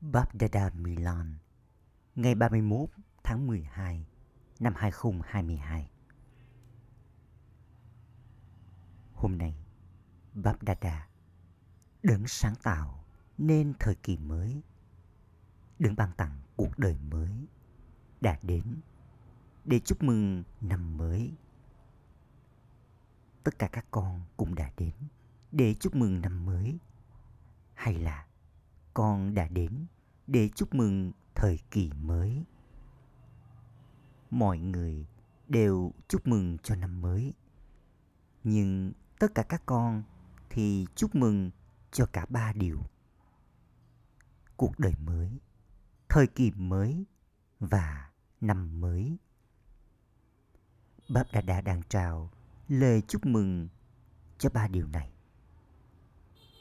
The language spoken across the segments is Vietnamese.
Babdada Milan ngày 31 tháng 12 năm 2022. Hôm nay, Babdada đấng sáng tạo nên thời kỳ mới, đấng ban tặng cuộc đời mới đã đến để chúc mừng năm mới. Tất cả các con cũng đã đến để chúc mừng năm mới hay là con đã đến để chúc mừng thời kỳ mới. Mọi người đều chúc mừng cho năm mới. Nhưng tất cả các con thì chúc mừng cho cả ba điều. Cuộc đời mới, thời kỳ mới và năm mới. Báp Đà Đà đang trào lời chúc mừng cho ba điều này.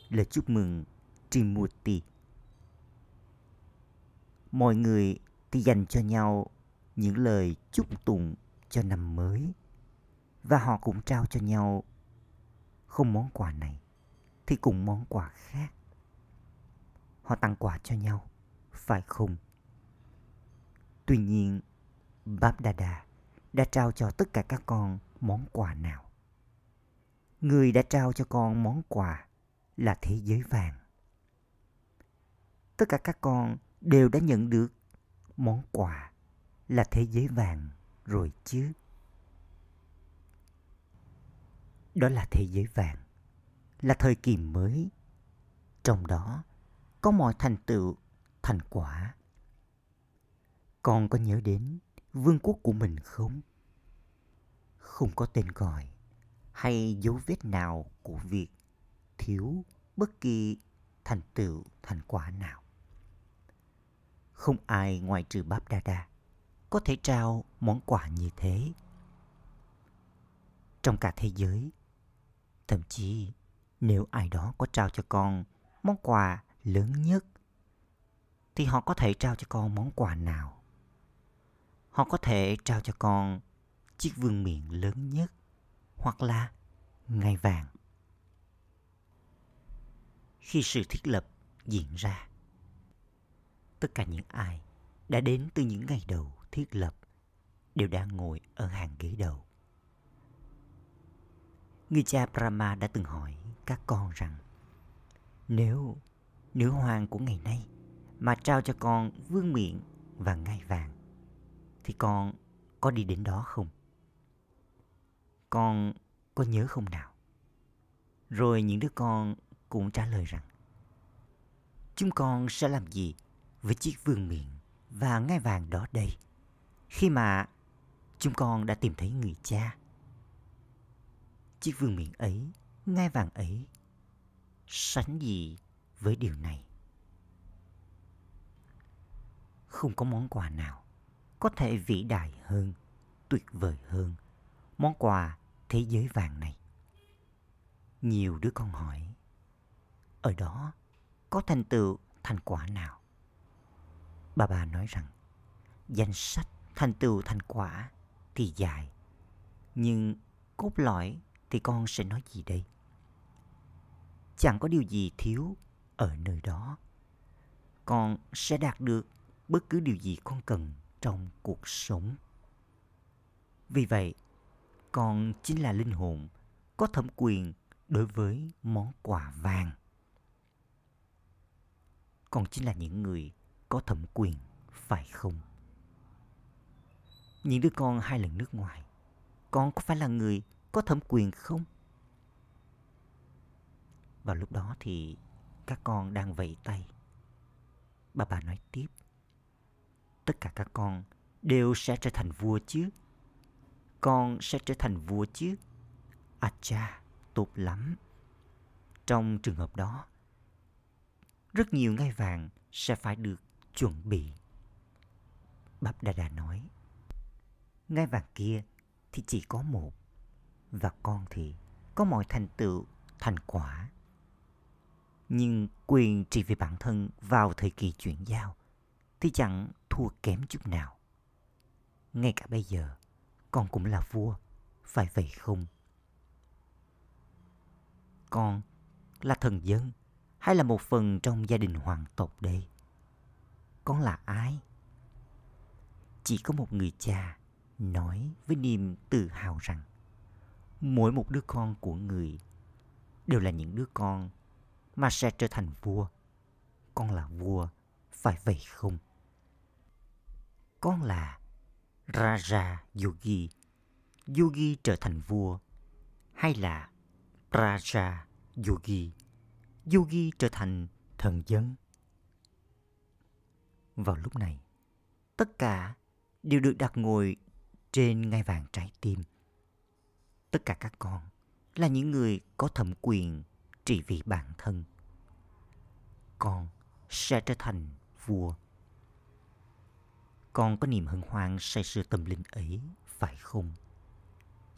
Lời chúc mừng Trimurti mọi người thì dành cho nhau những lời chúc tụng cho năm mới. Và họ cũng trao cho nhau không món quà này thì cùng món quà khác. Họ tặng quà cho nhau, phải không? Tuy nhiên báp đà đã trao cho tất cả các con món quà nào? Người đã trao cho con món quà là thế giới vàng. Tất cả các con đều đã nhận được món quà là thế giới vàng rồi chứ. Đó là thế giới vàng, là thời kỳ mới. Trong đó có mọi thành tựu, thành quả. Con có nhớ đến vương quốc của mình không? Không có tên gọi hay dấu vết nào của việc thiếu bất kỳ thành tựu, thành quả nào. Không ai ngoài trừ Báp Đa Đa có thể trao món quà như thế. Trong cả thế giới, thậm chí nếu ai đó có trao cho con món quà lớn nhất, thì họ có thể trao cho con món quà nào? Họ có thể trao cho con chiếc vương miện lớn nhất, hoặc là ngai vàng. Khi sự thiết lập diễn ra, tất cả những ai đã đến từ những ngày đầu thiết lập đều đang ngồi ở hàng ghế đầu. Người cha Brahma đã từng hỏi các con rằng, nếu, nữ hoàng của ngày nay mà trao cho con vương miện và ngai vàng, thì con có đi đến đó không? Con có nhớ không nào? Rồi những đứa con cũng trả lời rằng, chúng con sẽ làm gì với chiếc vương miện và ngai vàng đó đây khi mà chúng con đã tìm thấy người cha. Chiếc vương miện ấy, ngai vàng ấy, sánh gì với điều này? Không có món quà nào có thể vĩ đại hơn, tuyệt vời hơn món quà thế giới vàng này. Nhiều đứa con hỏi, ở đó có thành tựu thành quả nào? Bà bà nói rằng danh sách thành tựu thành quả thì dài. Nhưng cốt lõi thì con sẽ nói gì đây? Chẳng có điều gì thiếu ở nơi đó. Con sẽ đạt được bất cứ điều gì con cần trong cuộc sống. Vì vậy, con chính là linh hồn có thẩm quyền đối với món quà vàng. Con chính là những người có thẩm quyền, phải không? Những đứa con hai lần nước ngoài, con có phải là người có thẩm quyền không? Vào lúc đó thì các con đang vẫy tay. Bà bà nói tiếp. Tất cả các con đều sẽ trở thành vua chứ. Con sẽ trở thành vua chứ. À cha, tốt lắm. Trong trường hợp đó, rất nhiều ngai vàng sẽ phải được chuẩn bị. Bắp Đà Đà nói, ngai vàng kia thì chỉ có một, và con thì có mọi thành tựu, thành quả. Nhưng quyền trị về bản thân vào thời kỳ chuyển giao thì chẳng thua kém chút nào. Ngay cả bây giờ, con cũng là vua, phải vậy không? Con là thần dân hay là một phần trong gia đình hoàng tộc đây? Con là ai? Chỉ có một người cha nói với niềm tự hào rằng mỗi một đứa con của người đều là những đứa con mà sẽ trở thành vua. Con là vua, phải vậy không? Con là Raja Yogi. Yogi trở thành vua hay là Raja Yogi. Yogi trở thành thần dân. Vào lúc này, tất cả đều được đặt ngồi trên ngai vàng trái tim. Tất cả các con là những người có thẩm quyền trị vì bản thân. Con sẽ trở thành vua. Con có niềm hân hoan say sưa tâm linh ấy, phải không?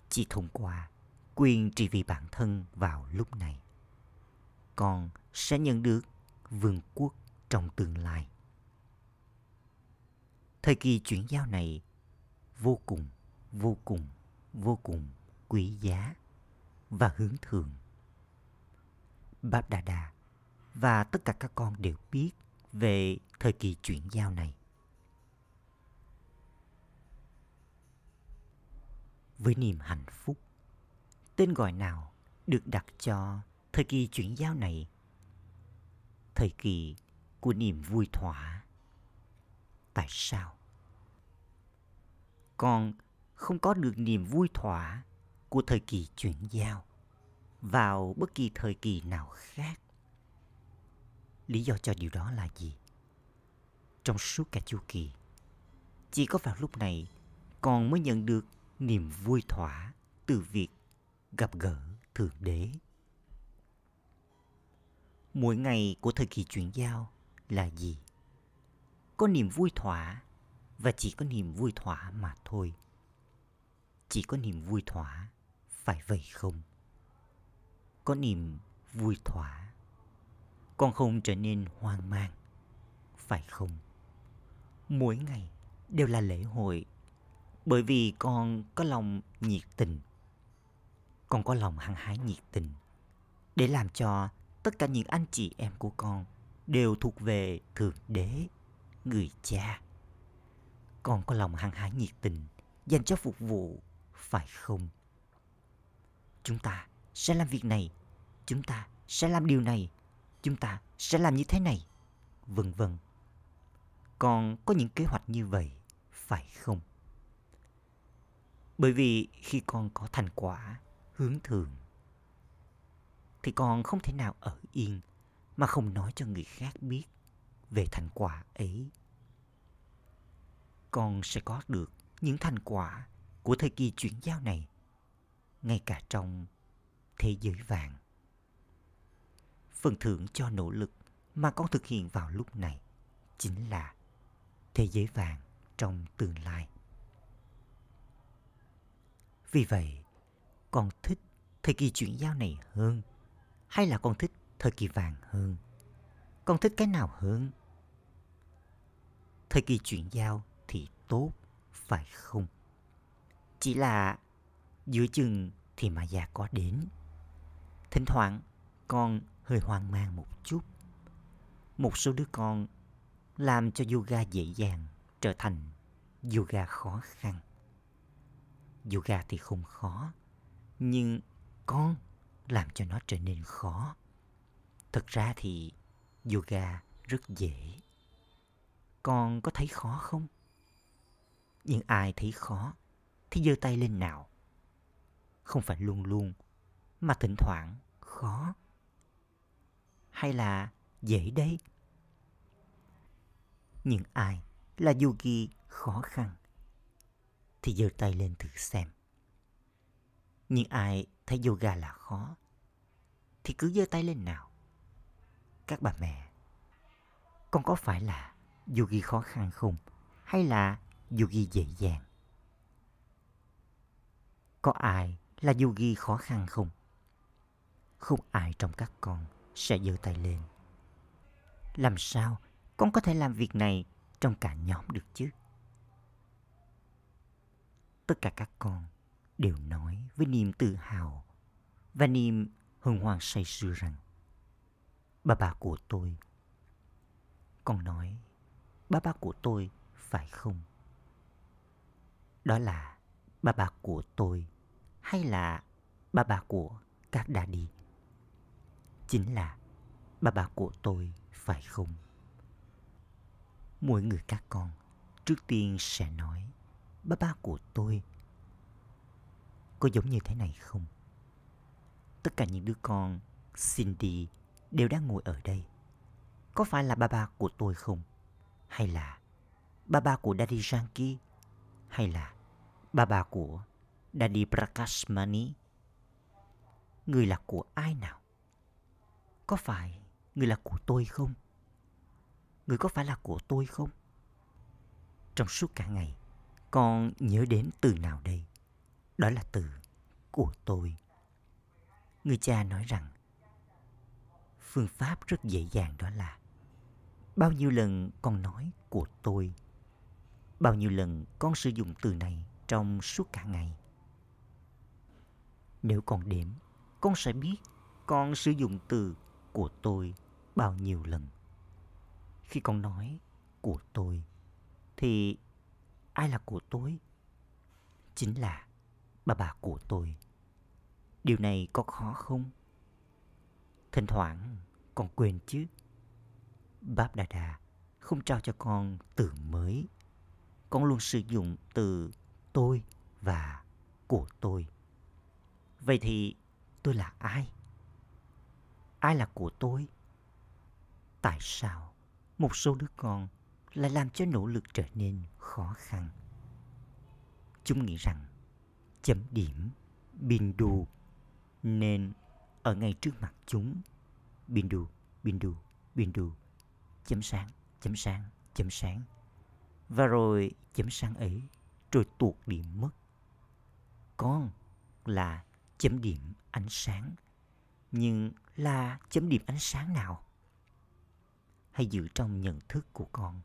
Chỉ thông qua quyền trị vì bản thân vào lúc này, con sẽ nhận được vương quốc trong tương lai. Thời kỳ chuyển giao này vô cùng, vô cùng, vô cùng quý giá và hướng thượng. Báp Đà Đà và tất cả các con đều biết về thời kỳ chuyển giao này. Với niềm hạnh phúc, tên gọi nào được đặt cho thời kỳ chuyển giao này? Thời kỳ của niềm vui thỏa. Tại sao? Con không có được niềm vui thỏa của thời kỳ chuyển giao vào bất kỳ thời kỳ nào khác. Lý do cho điều đó là gì? Trong suốt cả chu kỳ, chỉ có vào lúc này con mới nhận được niềm vui thỏa từ việc gặp gỡ Thượng Đế. Mỗi ngày của thời kỳ chuyển giao là gì? Có niềm vui thỏa và chỉ có niềm vui thỏa mà thôi. Chỉ có niềm vui thỏa, phải vậy không? Có niềm vui thỏa, con không trở nên hoang mang, phải không? Mỗi ngày đều là lễ hội bởi vì con có lòng nhiệt tình. Con có lòng hăng hái nhiệt tình để làm cho tất cả những anh chị em của con đều thuộc về Thượng Đế, người cha con có lòng hăng hái nhiệt tình dành cho phục vụ, phải không? Chúng ta sẽ làm việc này, chúng ta sẽ làm điều này, chúng ta sẽ làm như thế này, vân vân. Con có những kế hoạch như vậy, phải không? Bởi vì khi con có thành quả hướng thường thì con không thể nào ở yên mà không nói cho người khác biết về thành quả ấy con sẽ có được những thành quả của thời kỳ chuyển giao này, ngay cả trong thế giới vàng. Phần thưởng cho nỗ lực mà con thực hiện vào lúc này chính là thế giới vàng trong tương lai. Vì vậy, con thích thời kỳ chuyển giao này hơn hay là con thích thời kỳ vàng hơn? Con thích cái nào hơn? Thời kỳ chuyển giao tốt, phải không? Chỉ là giữa chừng thì mà già có đến. Thỉnh thoảng con hơi hoang mang một chút. Một số đứa con làm cho yoga dễ dàng trở thành yoga khó khăn. Yoga thì không khó, nhưng con làm cho nó trở nên khó. Thực ra thì yoga rất dễ. Con có thấy khó không? Nhưng ai thấy khó thì giơ tay lên nào. Không phải luôn luôn, mà thỉnh thoảng khó. Hay là dễ đấy. Nhưng ai là yogi khó khăn thì giơ tay lên thử xem. Nhưng ai thấy yoga là khó thì cứ giơ tay lên nào. Các bà mẹ, con có phải là yogi khó khăn không? Hay là yogi dễ dàng. Có ai là yogi khó khăn không? Không ai trong các con sẽ giơ tay lên. Làm sao con có thể làm việc này trong cả nhóm được chứ? Tất cả các con đều nói với niềm tự hào và niềm hân hoan say sưa rằng bà bà của tôi con nói Bà bà của tôi, phải không? Đó là bà bà của tôi hay là bà bà của các daddy? Chính là bà bà của tôi, phải không? Mỗi người các con trước tiên sẽ nói bà ba của tôi. Có giống như thế này không? Tất cả những đứa con Cindy đều đang ngồi ở đây. Có phải là ba ba của tôi không? Hay là ba ba của Daddy Yankee? Hay là ba ba của Daddy Prakashmani? Người là của ai nào? Có phải người là của tôi không? Người có phải là của tôi không? Trong suốt cả ngày, con nhớ đến từ nào đây? Đó là từ của tôi. Người cha nói rằng phương pháp rất dễ dàng đó là bao nhiêu lần con nói của tôi bao nhiêu lần con sử dụng từ này trong suốt cả ngày? Nếu con đếm, con sẽ biết con sử dụng từ của tôi bao nhiêu lần. Khi con nói của tôi thì ai là của tôi chính là bà bà của tôi. Điều này có khó không? Thỉnh thoảng con quên chứ. Báp đà đà không trao cho con từ mới con luôn sử dụng từ tôi và của tôi. Vậy thì tôi là ai? Ai là của tôi? Tại sao một số đứa con lại làm cho nỗ lực trở nên khó khăn? Chúng nghĩ rằng chấm điểm bindu nên ở ngay trước mặt chúng. Bindu bindu bindu chấm sáng chấm sáng chấm sáng và rồi chấm sáng ấy rồi tuột điểm mất. Con là chấm điểm ánh sáng nhưng là chấm điểm ánh sáng nào? Hãy giữ trong nhận thức của con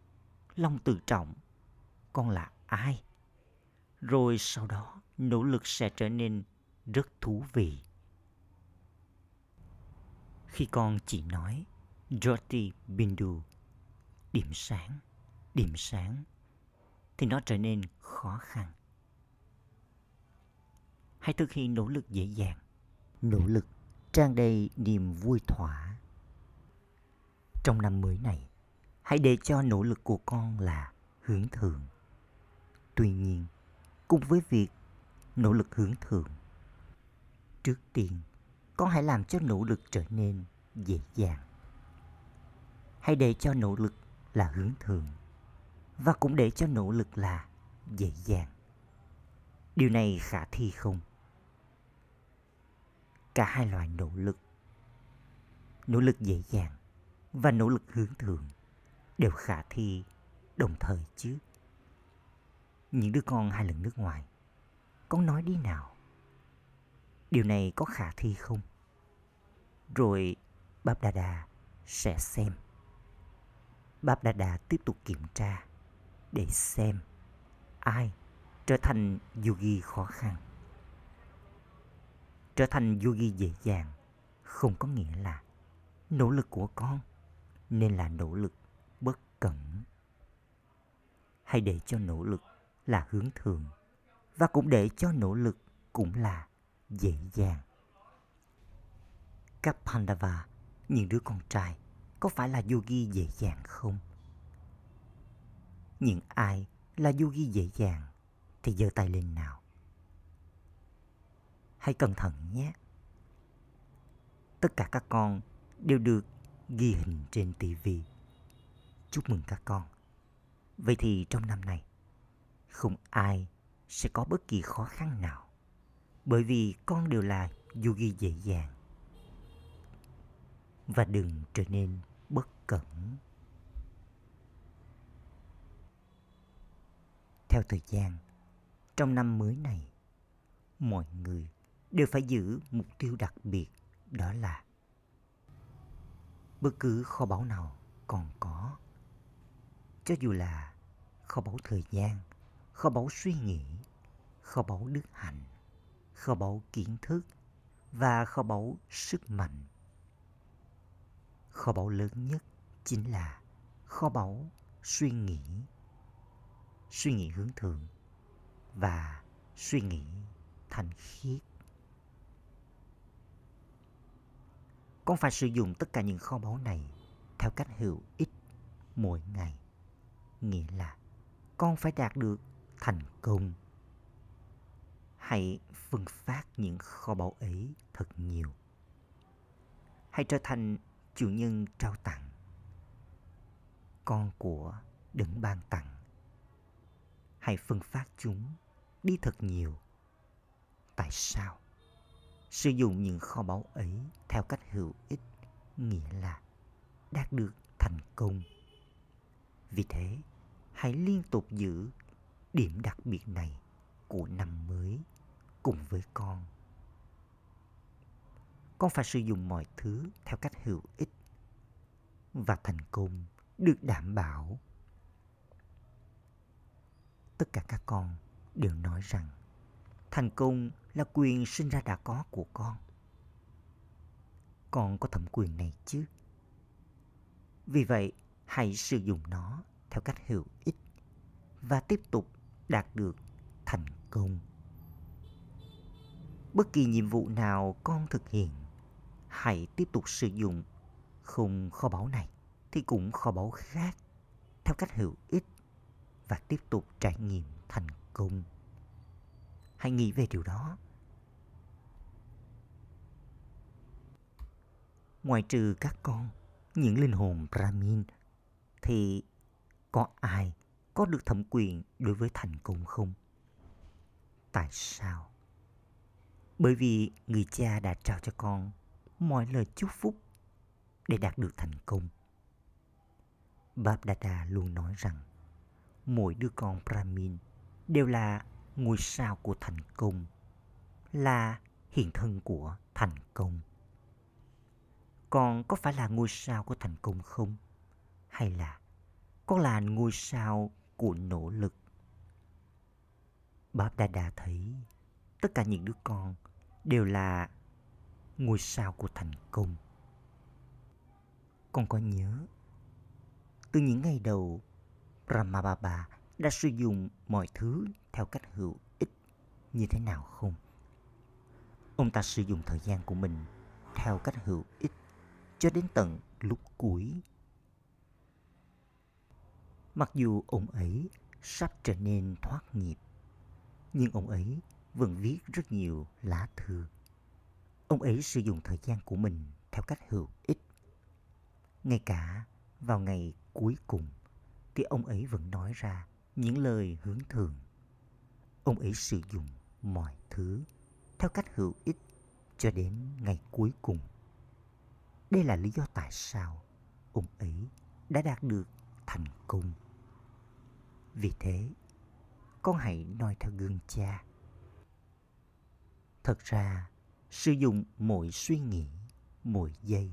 lòng tự trọng. Con là ai? Rồi sau đó nỗ lực sẽ trở nên rất thú vị. Khi con chỉ nói Jyoti Bindu, điểm sáng, điểm sáng, thì nó trở nên khó khăn. Hãy thực hiện nỗ lực dễ dàng, nỗ lực trang đầy niềm vui thỏa. Trong năm mới này, hãy để cho nỗ lực của con là hướng thượng. Tuy nhiên, cùng với việc nỗ lực hướng thượng, trước tiên con hãy làm cho nỗ lực trở nên dễ dàng hãy để cho nỗ lực là hướng thượng và cũng để cho nỗ lực là dễ dàng. Điều này khả thi không? Cả hai loại nỗ lực nỗ lực dễ dàng và nỗ lực hướng thượng đều khả thi đồng thời chứ. Những đứa con hai lần nước ngoài, con nói đi nào? Điều này có khả thi không? Rồi bab đà đà sẽ xem. Bab đà đà tiếp tục kiểm tra để xem ai trở thành yogi khó khăn trở thành yogi dễ dàng không có nghĩa là nỗ lực của con nên là nỗ lực bất cẩn hãy để cho nỗ lực là hướng thường và cũng để cho nỗ lực cũng là dễ dàng. Các Pandava, những đứa con trai, có phải là yogi dễ dàng không? Những ai là yogi dễ dàng thì giơ tay lên nào. Hãy cẩn thận nhé. Tất cả các con đều được ghi hình trên TV. Chúc mừng các con. Vậy thì trong năm này, không ai sẽ có bất kỳ khó khăn nào bởi vì con đều là yogi dễ dàng và đừng trở nên bất cẩn theo thời gian, trong năm mới này, mọi người đều phải giữ mục tiêu đặc biệt, đó là bất cứ kho báu nào còn có cho dù là kho báu thời gian, kho báu suy nghĩ, kho báu đức hạnh, kho báu kiến thức và kho báu sức mạnh. Kho báu lớn nhất chính là kho báu suy nghĩ suy nghĩ hướng thượng và suy nghĩ thanh khiết. Con phải sử dụng tất cả những kho báu này theo cách hữu ích mỗi ngày. Nghĩa là con phải đạt được thành công. Hãy phân phát những kho báu ấy thật nhiều. Hãy trở thành chủ nhân trao tặng, con của đấng ban tặng hãy phân phát chúng? Đi thật nhiều. Tại sao? Sử dụng những kho báu ấy theo cách hữu ích, nghĩa là đạt được thành công. Vì thế, hãy liên tục giữ điểm đặc biệt này của năm mới cùng với con. Con phải sử dụng mọi thứ theo cách hữu ích và thành công được đảm bảo tất cả các con đều nói rằng, thành công là quyền sinh ra đã có của con. Con có thẩm quyền này chứ? Vì vậy, hãy sử dụng nó theo cách hữu ích và tiếp tục đạt được thành công. Bất kỳ nhiệm vụ nào con thực hiện, hãy tiếp tục sử dụng. Không kho báu này thì cũng kho báu khác theo cách hữu ích và tiếp tục trải nghiệm thành công. Hãy nghĩ về điều đó. Ngoài trừ các con, những linh hồn brahmin, thì có ai có được thẩm quyền đối với thành công không? Tại sao? Bởi vì người cha đã trao cho con mọi lời chúc phúc để đạt được thành công. Babdada luôn nói rằng mỗi đứa con Brahmin đều là ngôi sao của thành công, là hiện thân của thành công. Con có phải là ngôi sao của thành công không? Hay là con là ngôi sao của nỗ lực? Bab Dada thấy tất cả những đứa con đều là ngôi sao của thành công. Con có nhớ từ những ngày đầu Brahmababa đã sử dụng mọi thứ theo cách hữu ích như thế nào không? Ông ta sử dụng thời gian của mình theo cách hữu ích cho đến tận lúc cuối. Mặc dù ông ấy sắp trở nên thoát nghiệp, nhưng ông ấy vẫn viết rất nhiều lá thư. Ông ấy sử dụng thời gian của mình theo cách hữu ích. Ngay cả vào ngày cuối cùng thì ông ấy vẫn nói ra những lời hướng thường. Ông ấy sử dụng mọi thứ theo cách hữu ích cho đến ngày cuối cùng. Đây là lý do tại sao ông ấy đã đạt được thành công. Vì thế, con hãy noi theo gương cha. Thật ra, sử dụng mỗi suy nghĩ, mỗi giây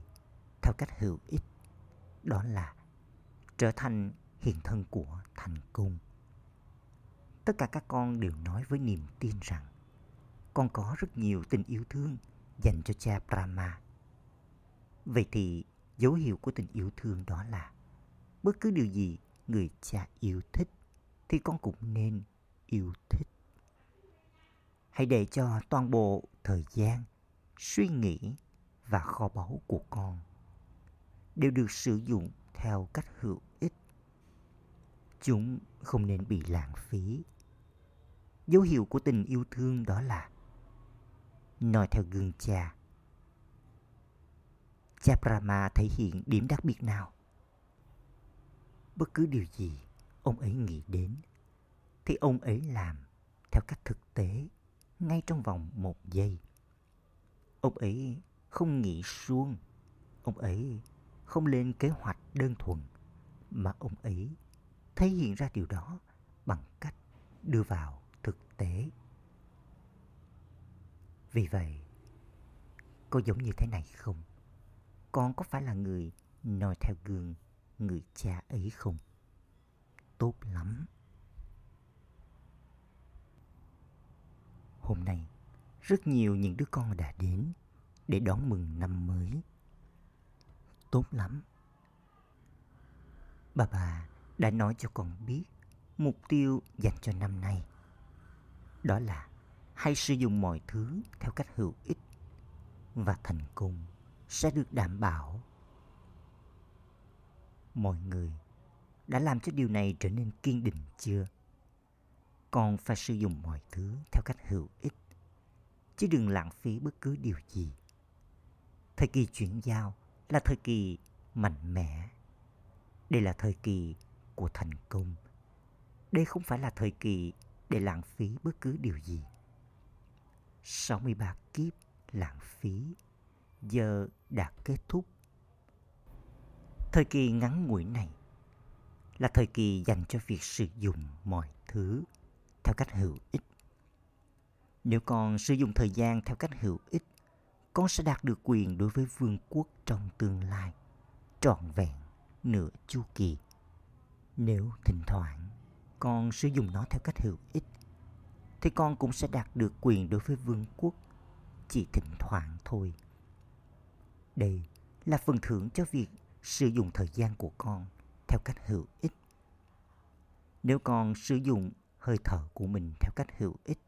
theo cách hữu ích, đó là trở thành hiện thân của thành công. Tất cả các con đều nói với niềm tin rằng con có rất nhiều tình yêu thương dành cho cha Brahma. Vậy thì dấu hiệu của tình yêu thương đó là bất cứ điều gì người cha yêu thích thì con cũng nên yêu thích. Hãy để cho toàn bộ thời gian, suy nghĩ và kho báu của con đều được sử dụng theo cách hữu. Chúng không nên bị lãng phí. Dấu hiệu của tình yêu thương đó là nói theo gương cha. Cha Brahma thể hiện điểm đặc biệt nào? Bất cứ điều gì ông ấy nghĩ đến thì ông ấy làm theo cách thực tế ngay trong vòng một giây. Ông ấy không nghĩ suông, ông ấy không lên kế hoạch đơn thuần mà ông ấy thể hiện ra điều đó bằng cách đưa vào thực tế. Vì vậy, có giống như thế này không? Con có phải là người noi theo gương người cha ấy không? Tốt lắm. Hôm nay, rất nhiều những đứa con đã đến để đón mừng năm mới tốt lắm. Bà bà đã nói cho con biết mục tiêu dành cho năm nay. Đó là hãy sử dụng mọi thứ theo cách hữu ích và thành công sẽ được đảm bảo. Mọi người đã làm cho điều này trở nên kiên định chưa? Con phải sử dụng mọi thứ theo cách hữu ích, chứ đừng lãng phí bất cứ điều gì. Thời kỳ chuyển giao là thời kỳ mạnh mẽ. Đây là thời kỳ của thành công. Đây không phải là thời kỳ để lãng phí bất cứ điều gì. 63 kiếp lãng phí giờ đã kết thúc. Thời kỳ ngắn ngủi này là thời kỳ dành cho việc sử dụng mọi thứ theo cách hữu ích. Nếu con sử dụng thời gian theo cách hữu ích, con sẽ đạt được quyền đối với vương quốc trong tương lai, trọn vẹn nửa chu kỳ. Nếu thỉnh thoảng con sử dụng nó theo cách hữu ích, thì con cũng sẽ đạt được quyền đối với vương quốc chỉ thỉnh thoảng thôi. Đây là phần thưởng cho việc sử dụng thời gian của con theo cách hữu ích. Nếu con sử dụng hơi thở của mình theo cách hữu ích,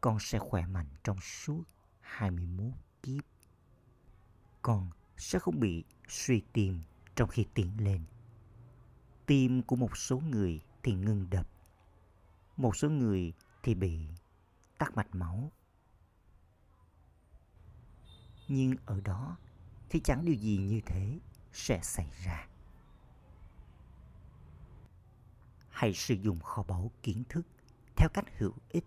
con sẽ khỏe mạnh trong suốt 21 kiếp. Con sẽ không bị suy tim trong khi tiến lên. Tim của một số người thì ngừng đập. Một số người thì bị tắc mạch máu. Nhưng ở đó thì chẳng điều gì như thế sẽ xảy ra. Hãy sử dụng kho báu kiến thức theo cách hữu ích.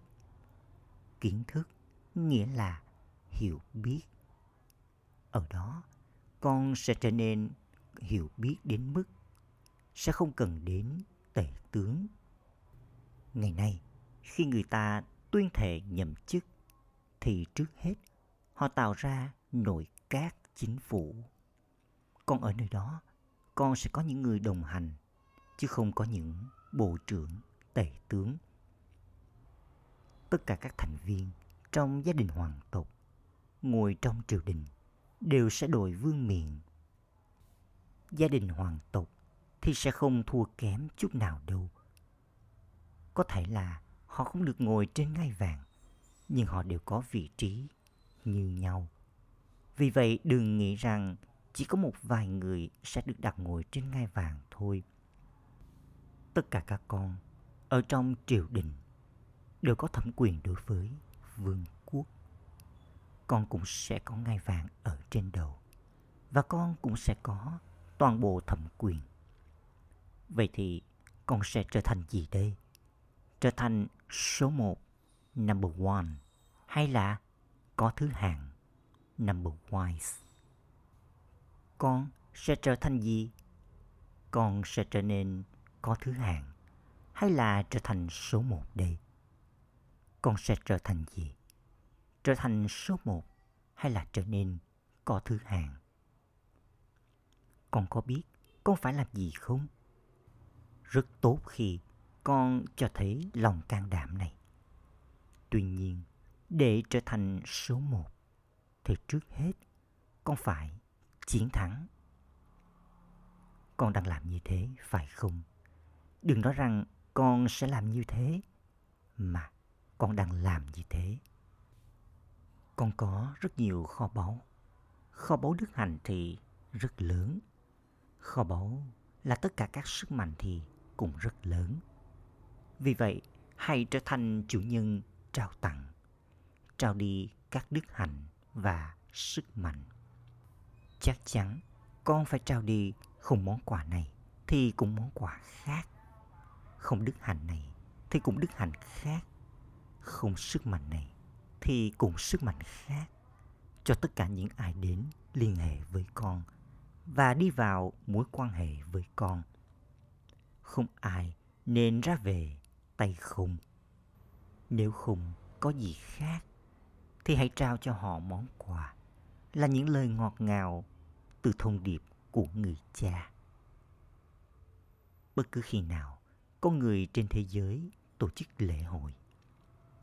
Kiến thức nghĩa là hiểu biết. Ở đó, con sẽ trở nên hiểu biết đến mức sẽ không cần đến tể tướng. Ngày nay, khi người ta tuyên thệ nhậm chức, thì trước hết họ tạo ra nội các chính phủ. Còn ở nơi đó, con sẽ có những người đồng hành, chứ không có những bộ trưởng, tể tướng. Tất cả các thành viên trong gia đình hoàng tộc ngồi trong triều đình đều sẽ đội vương miện. Gia đình hoàng tộc thì sẽ không thua kém chút nào đâu. Có thể là họ không được ngồi trên ngai vàng, nhưng họ đều có vị trí như nhau. Vì vậy đừng nghĩ rằng chỉ có một vài người sẽ được đặt ngồi trên ngai vàng thôi. Tất cả các con ở trong triều đình đều có thẩm quyền đối với vương quốc. Con cũng sẽ có ngai vàng ở trên đầu và con cũng sẽ có toàn bộ thẩm quyền. Vậy thì con sẽ trở thành gì đây? Trở thành số một, number one, hay là có thứ hạng, number wise? Con sẽ trở thành gì? Con sẽ trở nên có thứ hạng, hay là trở thành số một đây? Con sẽ trở thành gì? Trở thành số một hay là trở nên có thứ hạng? Con có biết con phải làm gì không? Rất tốt khi con cho thấy lòng can đảm này. Tuy nhiên, để trở thành số một, thì trước hết con phải chiến thắng. Con đang làm như thế, phải không? Đừng nói rằng con sẽ làm như thế, mà con đang làm như thế. Con có rất nhiều kho báu. Kho báu đức hạnh thì rất lớn. Kho báu là tất cả các sức mạnh thì cũng rất lớn. Vì vậy, hãy trở thành chủ nhân trao tặng, trao đi các đức hạnh và sức mạnh. Chắc chắn con phải trao đi không món quà này thì cũng món quà khác. Không đức hạnh này thì cũng đức hạnh khác. Không sức mạnh này thì cũng sức mạnh khác cho tất cả những ai đến liên hệ với con và đi vào mối quan hệ với con. Không ai nên ra về tay không. Nếu không có gì khác thì hãy trao cho họ món quà là những lời ngọt ngào từ thông điệp của người cha. Bất cứ khi nào có người trên thế giới tổ chức lễ hội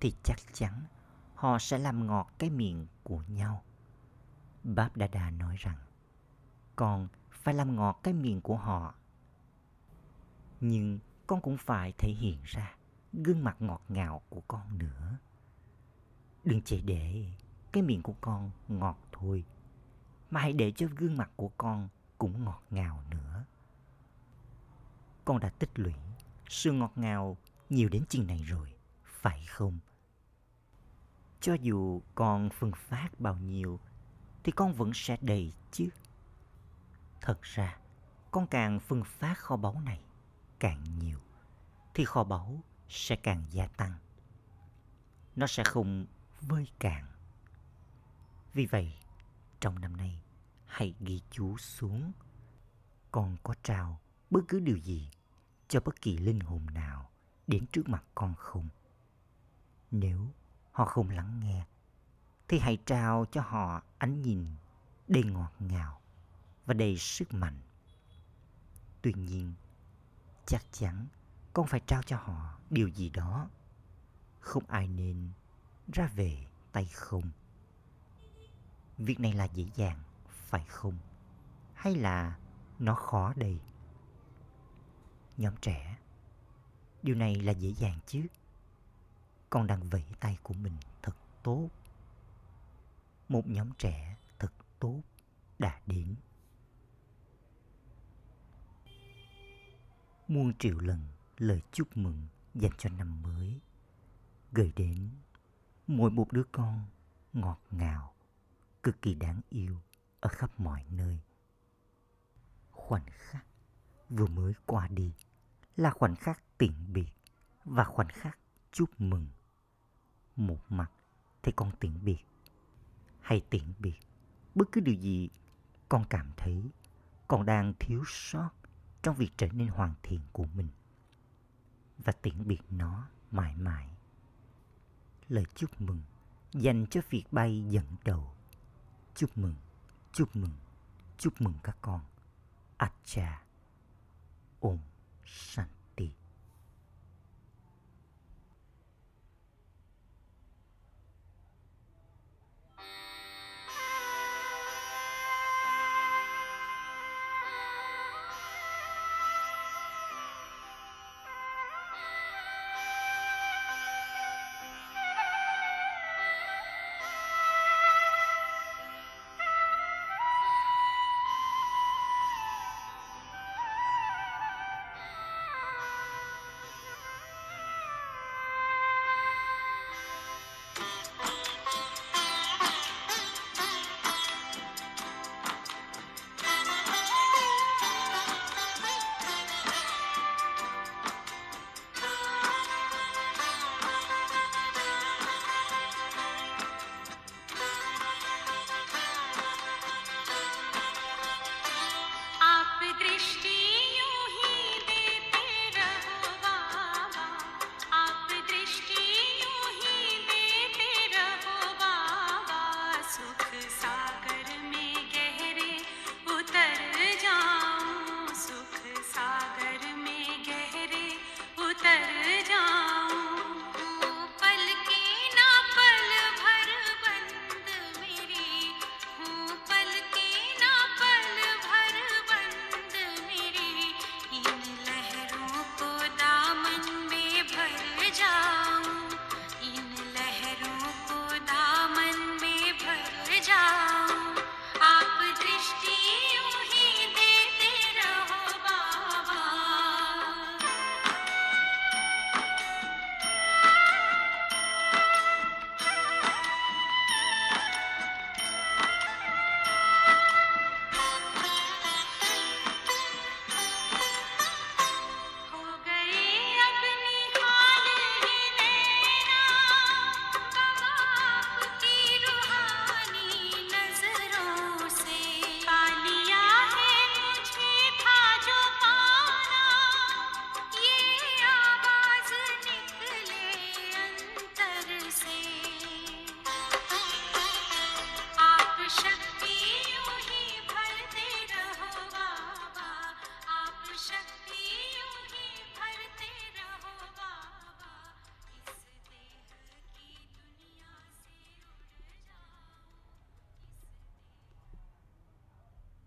thì chắc chắn họ sẽ làm ngọt cái miệng của nhau. Báp Đa Đa nói rằng, con phải làm ngọt cái miệng của họ. Nhưng con cũng phải thể hiện ra gương mặt ngọt ngào của con nữa. Đừng chỉ để cái miệng của con ngọt thôi, mà hãy để cho gương mặt của con cũng ngọt ngào nữa. Con đã tích lũy sự ngọt ngào nhiều đến chừng này rồi, phải không? Cho dù con phân phát bao nhiêu, thì con vẫn sẽ đầy chứ. Thật ra, con càng phân phát kho báu này càng nhiều, thì kho báu sẽ càng gia tăng. Nó sẽ không vơi cạn. Vì vậy, trong năm nay, hãy ghi chú xuống. Con có trao bất cứ điều gì cho bất kỳ linh hồn nào đến trước mặt con không? Nếu họ không lắng nghe, thì hãy trao cho họ ánh nhìn đầy ngọt ngào và đầy sức mạnh. Tuy nhiên, chắc chắn con phải trao cho họ điều gì đó. Không ai nên ra về tay không. Việc này là dễ dàng, phải không? Hay là nó khó đây? Nhóm trẻ, điều này là dễ dàng chứ. Con đang vẫy tay của mình thật tốt. Một nhóm trẻ thật tốt đã đến. Muôn triệu lần lời chúc mừng dành cho năm mới. Gửi đến mỗi một đứa con ngọt ngào, cực kỳ đáng yêu ở khắp mọi nơi. Khoảnh khắc vừa mới qua đi là khoảnh khắc tiễn biệt và khoảnh khắc chúc mừng. Một mặt thì con tiễn biệt hay tiễn biệt, bất cứ điều gì con cảm thấy, con đang thiếu sót trong việc trở nên hoàn thiện của mình và tiễn biệt nó mãi mãi. Lời chúc mừng dành cho việc bay dẫn đầu. Chúc mừng, chúc mừng, chúc mừng các con. Acha. Om Shanti.